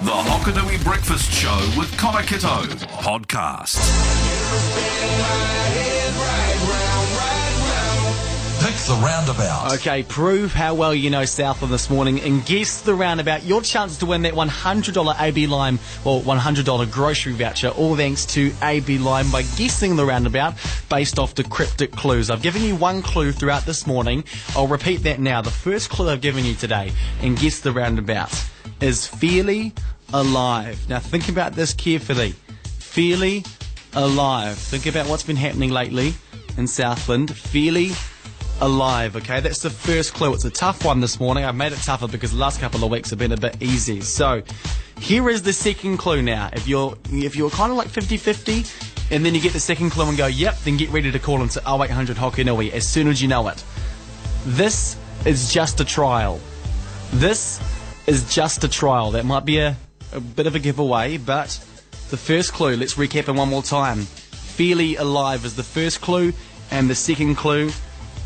The Hokonui Breakfast Show with Connor Kitto podcast. The roundabout. Okay, prove how well you know Southland this morning and guess the roundabout. Your chance to win that $100 AB Lime or $100 grocery voucher, all thanks to AB Lime by guessing the roundabout based off the cryptic clues. I've given you one clue throughout this morning. I'll repeat that now. The first clue I've given you today and guess the roundabout is Fairly Alive. Now think about this carefully. Fairly Alive. Think about what's been happening lately in Southland. Fairly alive. Okay, that's the first clue. It's a tough one this morning. I've made it tougher because the last couple of weeks have been a bit easy. So, here is the second clue now. If you're if you're kind of like 50-50 and then you get the second clue and go, "Yep," then get ready to call into 0800 Hokonui as soon as you know it. This is just a trial. This is just a trial. That might be a, a bit of a giveaway, but the first clue, let's recap it one more time. Fairly alive is the first clue, and the second clue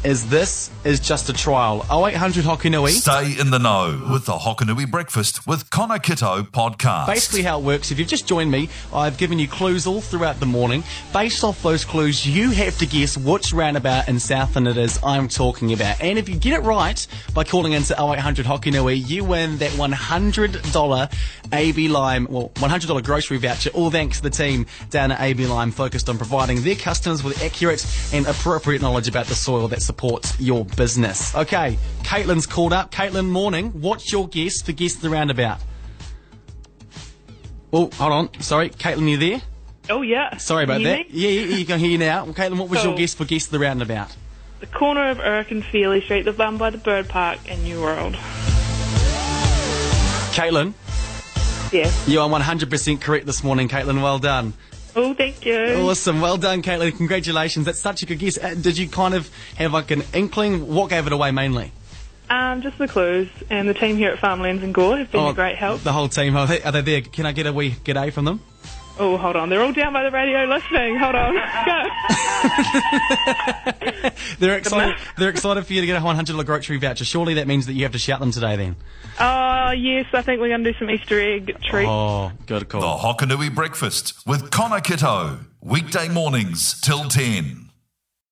is this is just a trial. 0800 Hokonui. Stay in the know with the Hokonui Breakfast with Connor Kitto podcast. Basically, how it works, if you've just joined me, I've given you clues all throughout the morning. Based off those clues, you have to guess which roundabout in Southland it is I'm talking about. And if you get it right by calling into 0800 Hokonui, you win that $100 AB Lime, well, $100 grocery voucher, all thanks to the team down at AB Lime focused on providing their customers with accurate and appropriate knowledge about the soil that supports your business. Okay, Caitlin's called up. Caitlin, morning. What's your guess for Guess the Roundabout? Oh, hold on. Sorry, Caitlin, you there? Oh yeah. Sorry about that. me? Yeah, yeah, you can hear you now. Well, Caitlin, what was your guess for Guess the Roundabout? The corner of Irk and Feely Street, the one by the bird park in New World. Caitlin, Yeah. you are 100% correct this morning, Caitlin. Well done. Oh, thank you. Awesome. Well done, Caitlin. Congratulations. That's such a good guess. Uh, did you kind of have like an inkling? What gave it away mainly? Um, just the clues, and the team here at Farmlands and Gore have been a great help. Oh, The whole team. Are they, are they there? Can I get a wee g'day from them? Oh, hold on, they're all down by the radio listening. Hold on, go. They're excited. They're excited for you to get a $100 grocery voucher. Surely that means that you have to shout them today then. Oh yes, I think we're going to do some Easter egg treats. Oh, good call. The Hokonui Breakfast with Connor Kitto. Weekday mornings till 10.